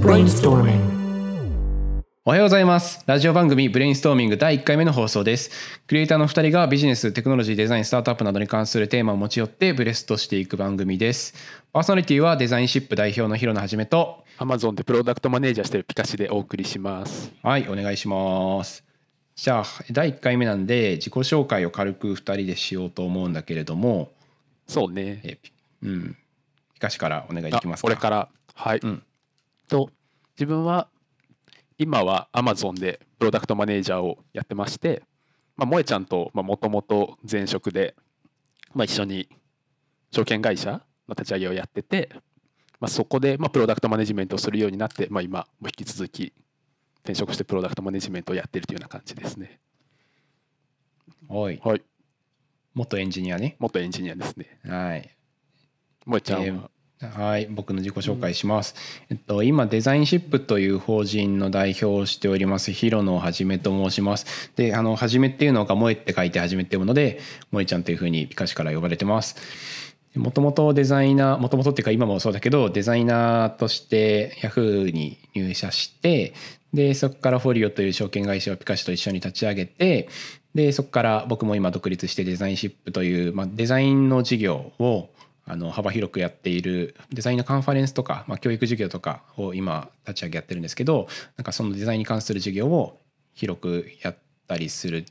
Brainstorming. おはようございます。ラジオ番組ブレインストーミング第1回目の放送です。クリエイターの2人がビジネス、テクノロジー、デザイン、スタートアップなどに関するテーマを持ち寄ってブレストしていく番組です。パーソナリティはデザインシップ代表の広野はじめと、アマゾンでプロダクトマネージャーしてるピカシでお送りします。はい、お願いします。じゃあ、第1回目なんで自己紹介を軽く2人でしようと思うんだけれども、そうね。えピうん、ピカシからお願いであきますか？俺から。はい。うんと自分は今はアマゾンでプロダクトマネージャーをやってまして、まあ、萌ちゃんともともと前職で、まあ、一緒に証券会社の立ち上げをやってて、まあ、そこでまあプロダクトマネジメントをするようになって、まあ、今も引き続き転職してプロダクトマネジメントをやってるというような感じですね。はい、はい。元エンジニアね。元エンジニアですね。はい。萌ちゃんは、えーはい、僕の自己紹介します。えっと今デザインシップという法人の代表をしております広野はじめと申します。で、あのはじめっていうのが萌えって書いてはじめって読むので、萌えちゃんというふうにピカシから呼ばれてます。もともとデザイナー、もともとっていうか今もそうだけど、デザイナーとしてヤフーに入社して、で、そこからフォリオという証券会社をピカシと一緒に立ち上げて、で、そこから僕も今独立してデザインシップという、まあ、デザインの事業をあの幅広くやっているデザインのカンファレンスとか、まあ、教育授業とかを今立ち上げやってるんですけどなんかそのデザインに関する授業を広くやったりする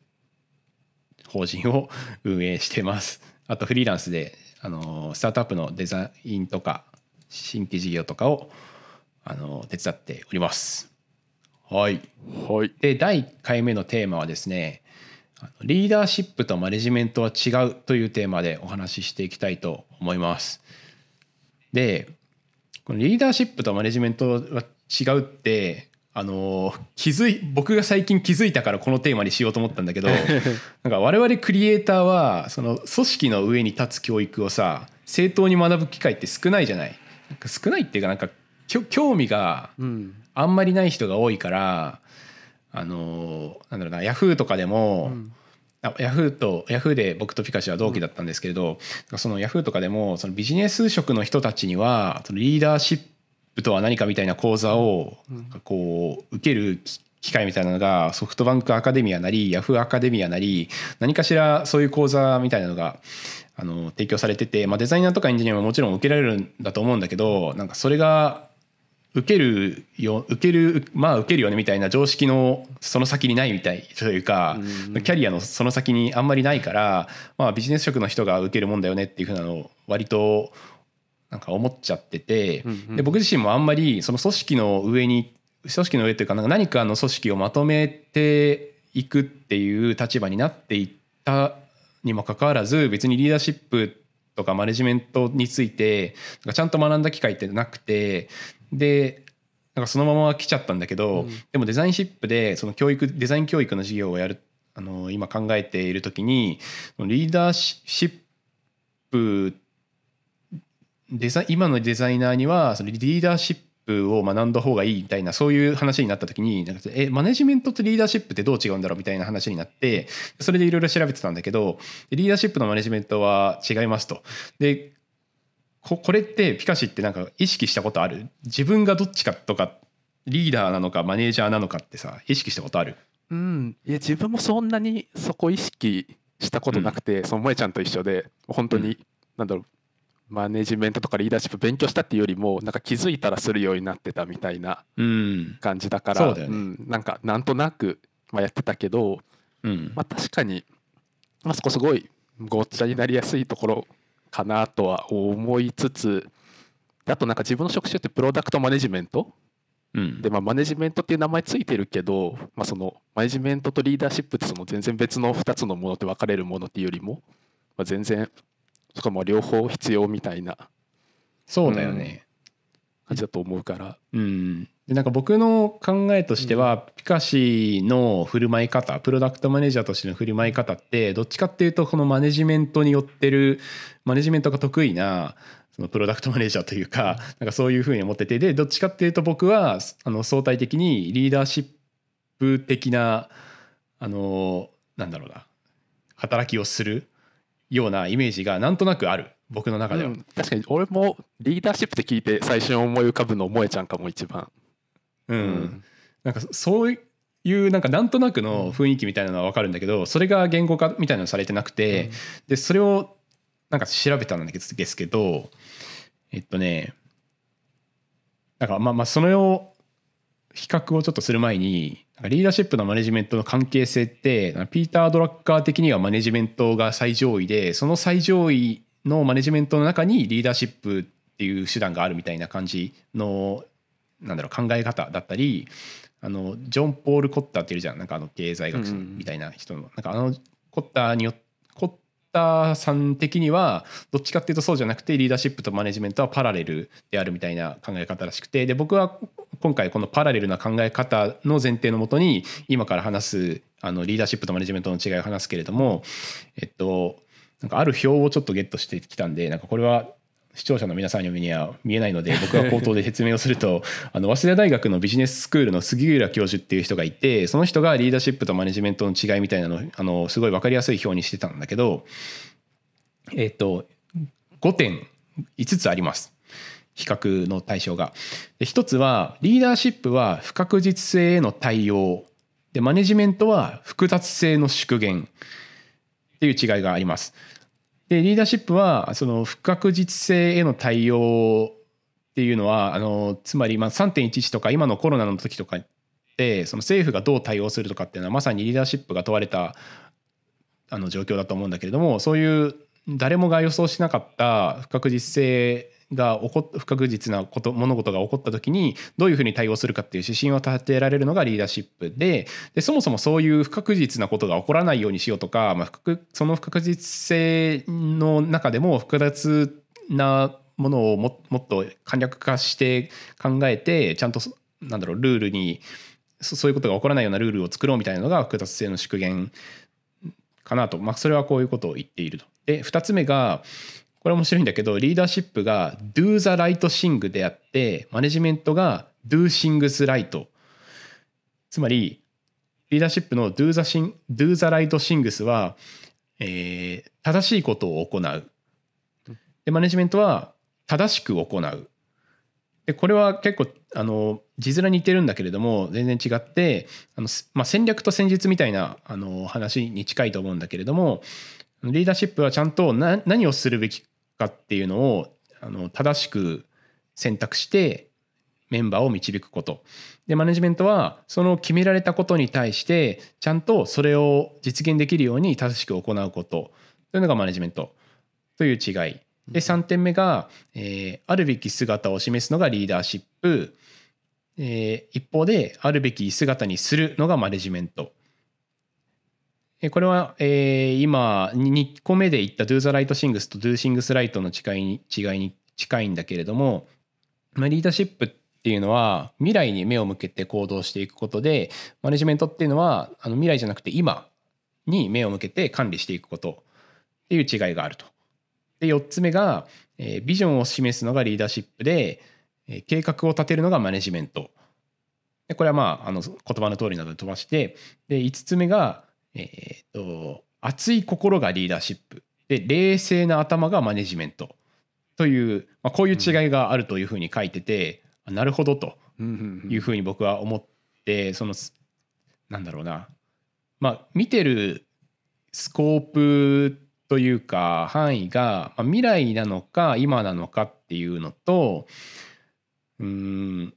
法人を 運営してます。あとフリーランスであのスタートアップのデザインとか新規事業とかをあの手伝っております。はい。はい。で第1回目のテーマはですねリーダーシップとマネジメントは違うというテーマでお話ししていきたいと思います。でこのリーダーシップとマネジメントは違うってあの気づい僕が最近気づいたからこのテーマにしようと思ったんだけど なんか我々クリエイターはその組織の上に立つ教育をさ正当に学ぶ機会って少ないじゃない？少ないっていうかなんか興味がうん。あんまりない人が多いからあのなんだろうなヤフーとかでも、あヤフーとヤフーで僕とピカシは同期だったんですけれど、そのヤフーとかでもそのビジネス職の人たちにはそのリーダーシップとは何かみたいな講座をこう受ける機機会みたいなのがソフトバンクアカデミアなりヤフーアカデミアなり何かしらそういう講座みたいなのがあの提供されてて、まあ、デザイナーとかエンジニアももちろん受けられるんだと思うんだけどなんかそれが受けるよ受けるまあ受けるよねみたいな常識のその先にないみたいというか、うん。キャリアのその先にあんまりないから、まあ、ビジネス職の人が受けるもんだよねっていうふうなのを割となんか思っちゃってて、うんうん。で僕自身もあんまりその組織の上に組織の上っていうか何かの組織をまとめていくっていう立場になっていったにもかかわらず別にリーダーシップとかマネジメントについてなんかちゃんと学んだ機会ってなくてでなんかそのまま来ちゃったんだけど、うんでもデザインシップでその教育デザイン教育の授業をやるあの今考えている時にリーダーシップデザ今のデザイナーにはそのリーダーシップを学んだ方がいいみたいなそういう話になった時になんかえマネジメントとリーダーシップってどう違うんだろうみたいな話になってそれでいろいろ調べてたんだけどリーダーシップのマネジメントは違いますと。でここれってピカシってなんか意識したことある？自分がどっちかとかリーダーなのかマネージャーなのかってさ意識したことある？うん、いや自分もそんなにそこ意識したことなくて、その萌ちゃんと一緒で本当に、なんだろうマネジメントとかリーダーシップ勉強したっていうよりもなんか気づいたらするようになってたみたいなうん。感じだからそうん、なんかなんとなく、まあ、やってたけど、うん。まあ、確かに、まあ、そこすごいごっちゃになりやすいところかなとは思いつつであとなんか自分の職種ってプロダクトマネジメント？うん。で、まあ、マネジメントっていう名前ついてるけど、まあ、そのマネジメントとリーダーシップってその全然別の2つのものって分かれるものっていうよりも、まあ、全然そこはもう両方必要みたいなそうだよね、感じだと思うから、うん、でなんか僕の考えとしては、ピカシの振る舞い方プロダクトマネージャーとしての振る舞い方ってどっちかっていうとこのマネジメントによってるマネジメントが得意なそのプロダクトマネージャーというかなんかそういうふうに思っててでどっちかっていうと僕はあの相対的にリーダーシップ的なあのなんだろうな働きをするようなイメージがなんとなくある僕の中では。うん。確かに俺もリーダーシップって聞いて最初に思い浮かぶの萌えちゃんかも一番うん。なんかそういうなんかなんとなくの雰囲気みたいなのは分かるんだけどそれが言語化みたいなのされてなくて、でそれをなんか調べたんですけどえっとねなんかまあまあそれを比較をちょっとする前にリーダーシップのマネジメントの関係性ってピーター・ドラッカー的にはマネジメントが最上位でその最上位のマネジメントの中にリーダーシップっていう手段があるみたいな感じのなんだろう考え方だったりあのジョン・ポール・コッターっているじゃん。なんかあの経済学者みたいな人の、なんかあのコッターによコッターさん的にはどっちかっていうとそうじゃなくてリーダーシップとマネジメントはパラレルであるみたいな考え方らしくて。で僕は今回このパラレルな考え方の前提のもとに今から話すあのリーダーシップとマネジメントの違いを話すけれどもえっとなんかある表をちょっとゲットしてきたんでなんかこれは視聴者の皆さんには見えないので僕は口頭で説明をすると あの早稲田大学のビジネススクールの杉浦教授っていう人がいてその人がリーダーシップとマネジメントの違いみたいなのをあのすごい分かりやすい表にしてたんだけどえっと5点5つあります比較の対象が。で1つはリーダーシップは不確実性への対応でマネジメントは複雑性の縮減っていう違いがあります。でリーダーシップはその不確実性への対応っていうのはあのつまりまあ3.11とか今のコロナの時とかでその政府がどう対応するとかっていうのはまさにリーダーシップが問われたあの状況だと思うんだけれどもそういう誰もが予想しなかった不確実性が起こ不確実なこと物事が起こった時にどういうふうに対応するかっていう指針を立てられるのがリーダーシップででそもそもそういう不確実なことが起こらないようにしようとか、まあ、その不確実性の中でも複雑なものをももっと簡略化して考えてちゃんとなんだろうルールにそういうことが起こらないようなルールを作ろうみたいなのが複雑性の縮減かなと、まあ、それはこういうことを言っていると。で2つ目がこれ面白いんだけどリーダーシップが do the right thing であってマネジメントが do things right つまりリーダーシップの do the, do the right things は、えー、正しいことを行う。でマネジメントは正しく行う。でこれは結構あの字面に似てるんだけれども全然違ってあの、まあ、戦略と戦術みたいなあの話に近いと思うんだけれどもリーダーシップはちゃんと何をするべきかっていうのをあの正しく選択してメンバーを導くこと。でマネジメントはその決められたことに対してちゃんとそれを実現できるように正しく行うこと。というのがマネジメント。という違い。で3点目が、えー、あるべき姿を示すのがリーダーシップ、えー、一方であるべき姿にするのがマネジメントこれは、えー、今2個目で言った Do the right things と Do things right の違いに違いに近いんだけれども、まあ、リーダーシップっていうのは未来に目を向けて行動していくことでマネジメントっていうのはあの未来じゃなくて今に目を向けて管理していくことっていう違いがあると。で4つ目が、えー、ビジョンを示すのがリーダーシップで、えー、計画を立てるのがマネジメント。でこれはまああの言葉の通りなので飛ばしてで5つ目がえっ、と熱い心がリーダーシップ。で冷静な頭がマネジメントという、まあ、こういう違いがあるというふうに書いてて、うん、なるほどというふうに僕は思ってそのなんだろうな。まあ見てるスコープというか範囲が未来なのか今なのかっていうのとうん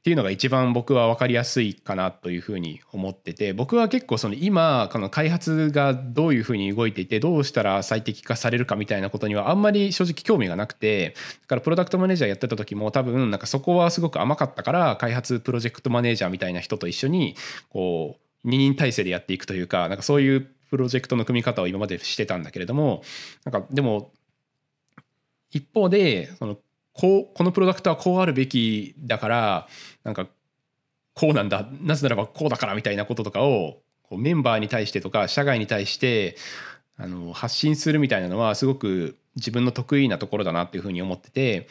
っていうのが一番僕は分かりやすいかなというふうに思ってて僕は結構その今この開発がどういうふうに動いていてどうしたら最適化されるかみたいなことにはあんまり正直興味がなくてだからプロダクトマネージャーやってた時も多分なんかそこはすごく甘かったから開発プロジェクトマネージャーみたいな人と一緒にこう二人体制でやっていくというかなんかそういうプロジェクトの組み方を今までしてたんだけれどもなんかでも一方でそのこうこのプロダクトはこうあるべきだからなんかこうなんだ。なぜならばこうだからみたいなこととかをこうメンバーに対してとか社外に対してあの発信するみたいなのはすごく自分の得意なところだなっていうふうに思ってて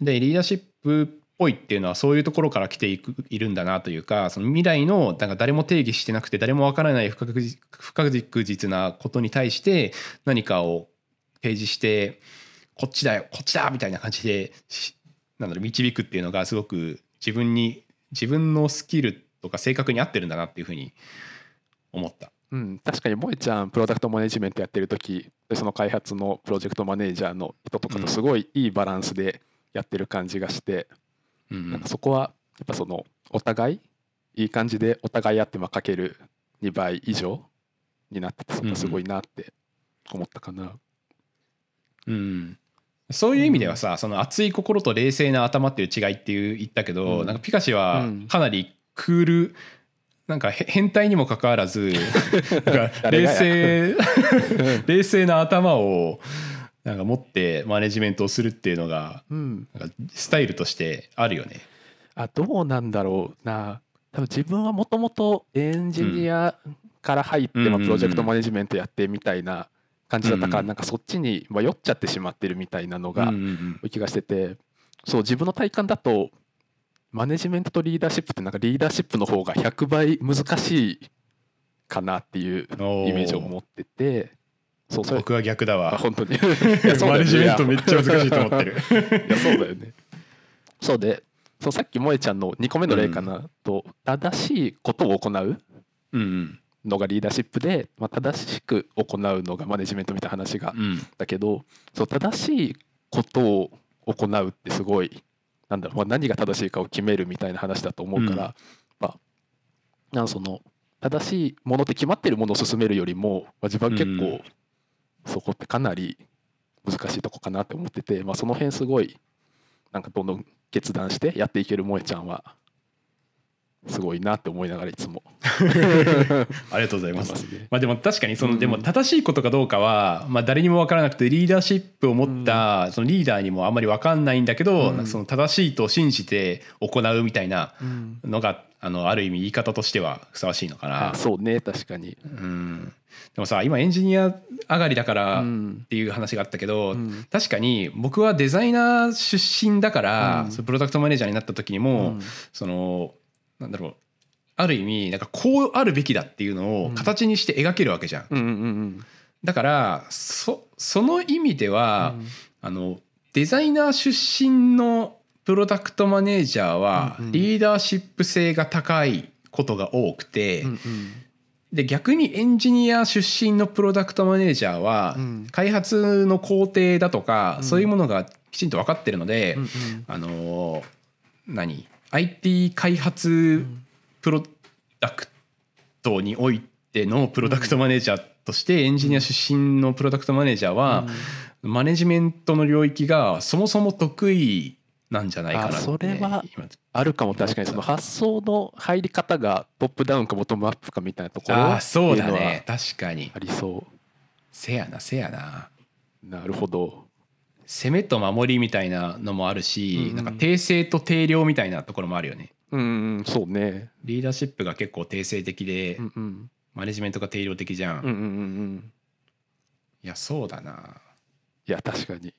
でリーダーシップっぽいっていうのはそういうところから来ていくいるんだなというかその未来のなんか誰も定義してなくて誰もわからない不確実なことに対して何かを提示してこっちだよこっちだみたいな感じでなんだろう導くっていうのがすごく自分に自分のスキルとか性格に合ってるんだなっていうふうに思った。うん、確かに萌ちゃんプロダクトマネジメントやってる時でその開発のプロジェクトマネージャーの人とかとすごいいいバランスでやってる感じがして、うんなんかそこはやっぱそのお互いいい感じでお互いあってまあかける2倍以上になっててそこすごいなって思ったかな。うん、そういう意味ではさ、その熱い心と冷静な頭っていう違いっていう言ったけど、うん。なんかピカシはうん。かなりクールなんかへ変態にもかかわらず なんか冷静 冷静な頭をなんか持ってマネジメントをするっていうのがうん、スタイルとしてあるよね。あどうなんだろうな。多分自分はもともとエンジニアから入って、プロジェクトマネジメントやってみたいな感じだったから、うんうんなんかそっちにまあ酔っちゃってしまってるみたいなのがうんうん気がしててそう自分の体感だとマネジメントとリーダーシップってなんかリーダーシップの方が100倍難しいかなっていうイメージを持っててそうそれ僕は逆だあわ。本当に いやそうねマネジメントめっちゃ難しいと思ってる。いやそうだよね。そうでそうさっき萌ちゃんの2個目の例かな、と正しいことを行ううんのがリーダーシップで、まあ、正しく行うのがマネジメントみたいな話がうん。だけどそう正しいことを行うってすごいなんだろう、まあ、何が正しいかを決めるみたいな話だと思うから、うん。まあなんかその正しいものって決まってるものを進めるよりも、まあ、自分は結うん。構そこってかなり難しいとこかなって思ってて、まあ、その辺すごいなんかどんどん決断してやっていける萌ちゃんはすごいなって思いながらいつも。ありがとうございます。ま。あでも確かにその、うん。でも正しいことかどうかは、まあ、誰にも分からなくてリーダーシップを持ったそのリーダーにもあんまり分かんないんだけど、その正しいと信じて行うみたいなうん。のがあのある意味言い方としてはふさわしいのかな。あ。そうね確かに。うん、でもさ今エンジニア上がりだからっうん。ていう話があったけど、うん。確かに僕はデザイナー出身だから、プロダクトマネージャーになった時にも、うん。そのなんだろう。ある意味なんかこうあるべきだっていうのを形にして描けるわけじゃん。うんうんうんだからそその意味でうは、ん。あのデザイナー出身のプロダクトマネージャーはリーダーシップ性が高いことが多くて、うんうん。で逆にエンジニア出身のプロダクトマネージャーはうん。開発の工程だとか、うん。そういうものがきちんと分かってるので、うんあの何？IT 開発プロダクトにおいてのプロダクトマネージャーとしてエンジニア出身のプロダクトマネージャーはマネジメントの領域がそもそも得意なんじゃないかなそれは今あるかも。確かにその発想の入り方がトップダウンかボトムアップかみたいなところああそうだね。確かに。ありそせやなせやな。うなるほど攻めと守りみたいなのもあるし、うんなんか定性と定量みたいなところもあるよね。うんうんそうね。リーダーシップが結構定性的で、うんうん。マネジメントが定量的じゃん、うんうんうんうん。いやそうだな。いや確かに。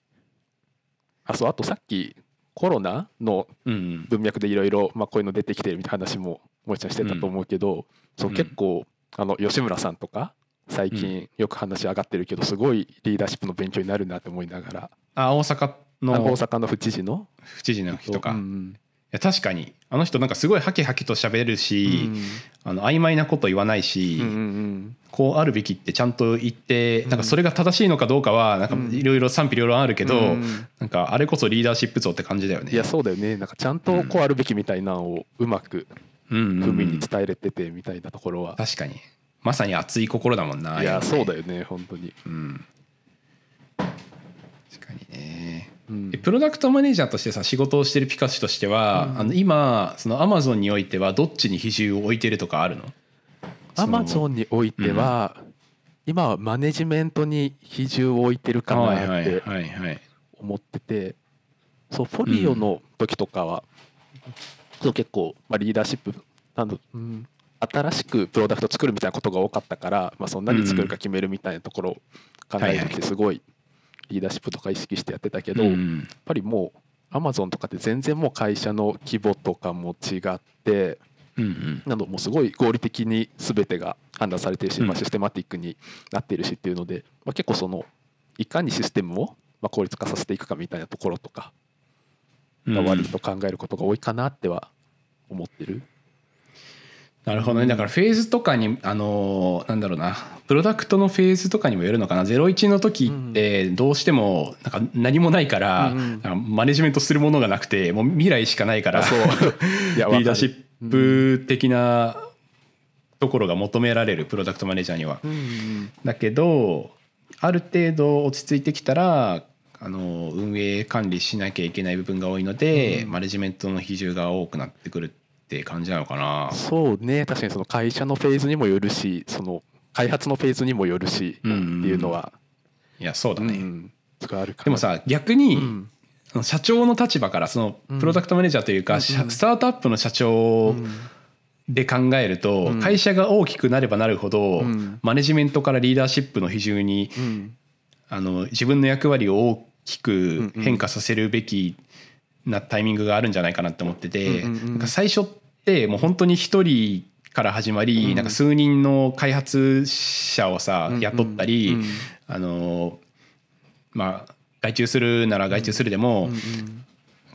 あそうあとさっきコロナのうん文脈でいろいろこういうの出てきてるみたいな話ももえちゃんしてたと思うけど、そううん。結構あの吉村さんとか最近よく話上がってるけどすごいリーダーシップの勉強になるなって思いながら。あ大阪あのの大阪の府知事の？府知事の人か、いうん。うんや確かに。あの人なんかすごいハキハキと喋るし、うん。あの曖昧なこと言わないし、うんうんこうあるべきってちゃんと言ってうん。なんかそれが正しいのかどうかはなんかうん。いろいろ賛否両論あるけど、うんなんかあれこそリーダーシップ像って感じだよね。いやそうだよね。なんかちゃんとこうあるべきみたいなのをうまくうに伝えれててみたいなところは、確かにまさに熱い心だもんないやそうだよ、よね本当に、うん、確かにね。うん。えプロダクトマネージャーとしてさ仕事をしてるピカシとしては、うん。あの今そのアマゾンにおいてはどっちに比重を置いてるとかあるの？アマゾンにおいては、今はマネジメントに比重を置いてるかなって思っててそうフォリオの時とかは、そう結構、まあ、リーダーシップなんだ、うん、新しくプロダクト作るみたいなことが多かったから、まあ、その何作るか決めるみたいなところを考えてきてすごいリーダーシップとか意識してやってたけど、やっうん。ぱりもうアマゾンとかって全然もう会社の規模とかも違ってうんうん。などもうすごい合理的に全てが判断されてるし、うん。まあ、システマティックになっているしっていうので、まあ、結構そのいかにシステムをまあ効率化させていくかみたいなところとかが悪いと考えることが多いかなっては思ってる。なるほどね。だからフェーズとかにあのなんだろうな。プロダクトのフェーズとかにもよるのかな。01の時ってどうしてもなんか何もないから,、マネジメントするものがなくてもう未来しかないからそう。リーダーシップ。的なところが求められるプロダクトマネージャーには。だけどある程度落ち着いてきたらあの運営管理しなきゃいけない部分が多いので、マネジメントの比重が多くなってくるって感じなのかな？そうね。確かにその会社のフェーズにもよるしその開発のフェーズにもよるしっていうのは、いやそうだね、うん、あるかでもさ逆に、うん。社長の立場からそのプロダクトマネージャーというか、うん社スタートアップの社長で考えると、うん。会社が大きくなればなるほど、うん。マネジメントからリーダーシップの比重にうん。あの自分の役割を大きく変化させるべきなタイミングがあるんじゃないかなって思ってて、なんか最初ってもう本当に一人から始まり、うん。なんか数人の開発者をさ、うんうん。雇ったり、うん。あのまあ外注するなら外注するでも、うん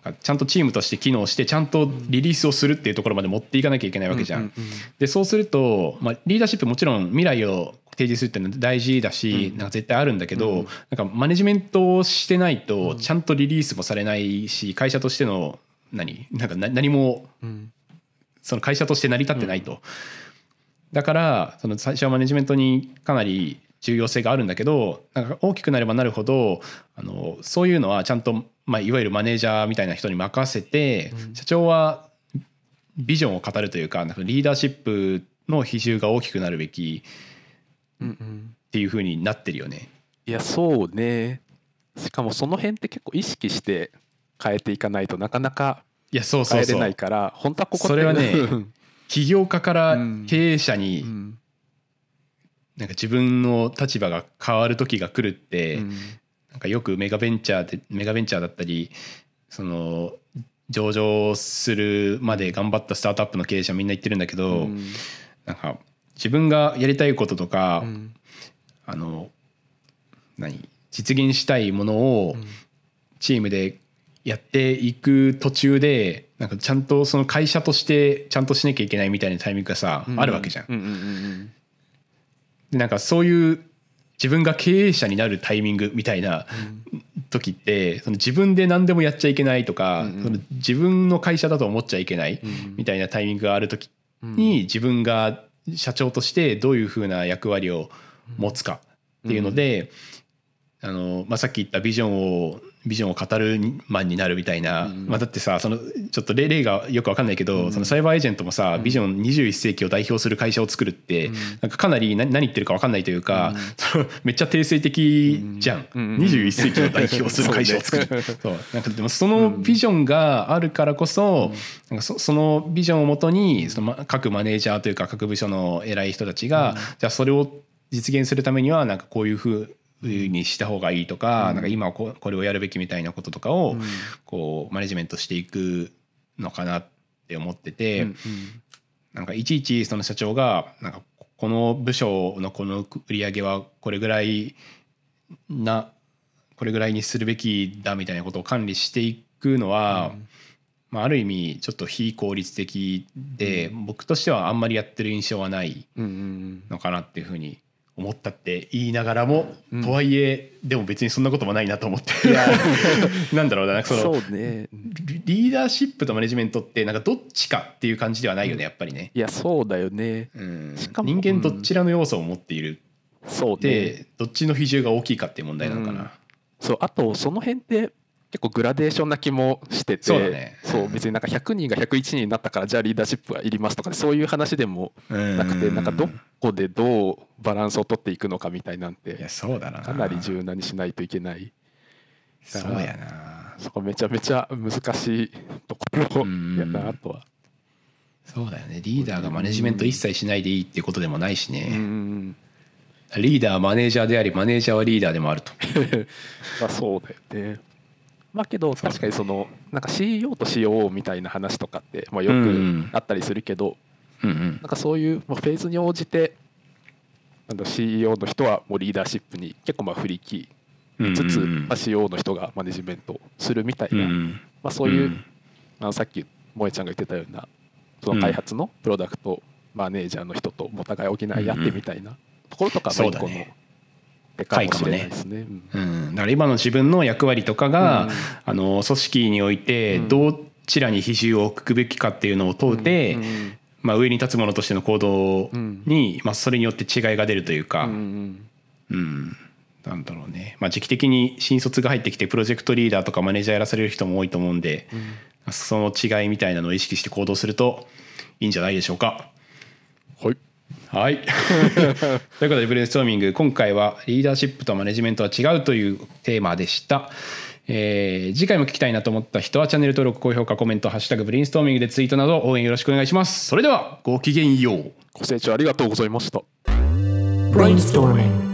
なんかちゃんとチームとして機能してちゃんとリリースをするっていうところまで持っていかなきゃいけないわけじゃん。うんうんうんでそうすると、まあ、リーダーシップもちろん未来を提示するっていうのは大事だし、うん。なんか絶対あるんだけど、うん。なんかマネジメントをしてないとうん。ちゃんとリリースもされないし会社としての何？なんかな何もうんその会社として成り立ってないと、だからその最初はマネジメントにかなり重要性があるんだけどなんか大きくなればなるほどあのそういうのはちゃんと、まあ、いわゆるマネージャーみたいな人に任せて、うん。社長はビジョンを語るというかなんかリーダーシップの比重が大きくなるべきうんうん。っていう風になってるよね。いやそうね。しかもその辺って結構意識して変えていかないとなかなかいやそうそうそう。変えれないから本当はここそれはねうん 起業家からうん経営者にうん。なんか自分の立場が変わる時が来るって、うん。なんかよくメガベンチャーでメガベンチャーだったりその上場するまで頑張ったスタートアップの経営者みんな言ってるんだけど、うん。なんか自分がやりたいこととか、うん。あの何実現したいものをチームでやっていく途中でなんかちゃんとその会社としてちゃんとしなきゃいけないみたいなタイミングがさ、うん。あるわけじゃん。うんうんうんでなんかそういう自分が経営者になるタイミングみたいな時ってその自分で何でもやっちゃいけないとか、うんうん。その自分の会社だと思っちゃいけないうん。みたいなタイミングがある時うん。に自分が社長としてどういうふうな役割を持つかっていうので、あのまあ、さっき言ったビジョンをビジョンを語るマンになるみたいな、うん。まあ、だってさそのちょっと例例がよく分かんないけど、うん。そのサイバーエージェントもさ、うん。ビジョン21世紀を代表する会社を作るって、うん。なんかかなり何何言ってるか分かんないというか、うん。そのめっちゃ定性的じゃん、うん。21世紀を代表する会社を作る。そう なんかでもそのビジョンがあるからこそ、なんかそそのビジョンをもとにそのま各マネージャーというか各部署の偉い人たちが、じゃあそれを実現するためにはなんかこういうふうにした方がいいとか,、うん。なんか今はここれをやるべきみたいなこととかを、うん。こうマネジメントしていくのかなって思ってて、うんなんかいちいちその社長がなんかこの部署のこの売り上げはこれぐらいなこれぐらいにするべきだみたいなことを管理していくのは、まあ、ある意味ちょっと非効率的で、僕としてはあんまりやってる印象はないうんうん。のかなっていうふうに思ったって言いながらも、うん。とはいえでも別にそんなこともないなと思って。なんだろうなそのそうね。リリーダーシップとマネジメントってなんかどっちかっていう感じではないよねやっぱりね。いやそうだよね。うん。しかも人間どちらの要素を持っている。そうね。でどっちの比重が大きいかっていう問題なのかな。うん。そうあとその辺って結構グラデーションな気もしててそうだね。そう別になんか100人が101人になったからじゃあリーダーシップはいりますとかそういう話でもなくてなんかどこでどうバランスを取っていくのかみたいなんいてやそうだな。かなり柔軟にしないといけない。そうやな。そこめちゃめちゃ難しいところうんやなとは。そうだよね。リーダーがマネジメント一切しないでいいっていうことでもないしうね、ん。リーダーはマネージャーでありマネージャーはリーダーでもあると。まあそうだよね。まあけど確かにそのなんか CEO と COO みたいな話とかってまあよくんあったりするけどうんうん。なんかそういうまあフェーズに応じてなんだ CEO の人はもうリーダーシップに結構まあ振り切うんりつつまあ COO の人がマネジメントをするみたいなんまあ、そういう、うんあのさっき萌ちゃんが言ってたようなその開発のプロダクトマネージャーの人とお互い補い合ってみたいなところとかまあ一個のかもしれないですね。うんうん、だから今の自分の役割とかが、うん。あの組織においてうん。どちらに比重を置くべきかっていうのを問うて、まあ、上に立つものとしての行動に、まあ、それによって違いが出るというか、うん、なんだろうね、まあ、時期的に新卒が入ってきてプロジェクトリーダーとかマネージャーやらされる人も多いと思うんで、その違いみたいなのを意識して行動するといいんじゃないでしょうか。はいはい。ということでブレインストーミング今回はリーダーシップとマネジメントは違うというテーマでした。えー次回も聞きたいなと思った人はチャンネル登録高評価コメント「ハッシュタグブレインストーミング」でツイートなど応援よろしくお願いします。それではごきげんよう。ご清聴ありがとうございました。Brainstorming.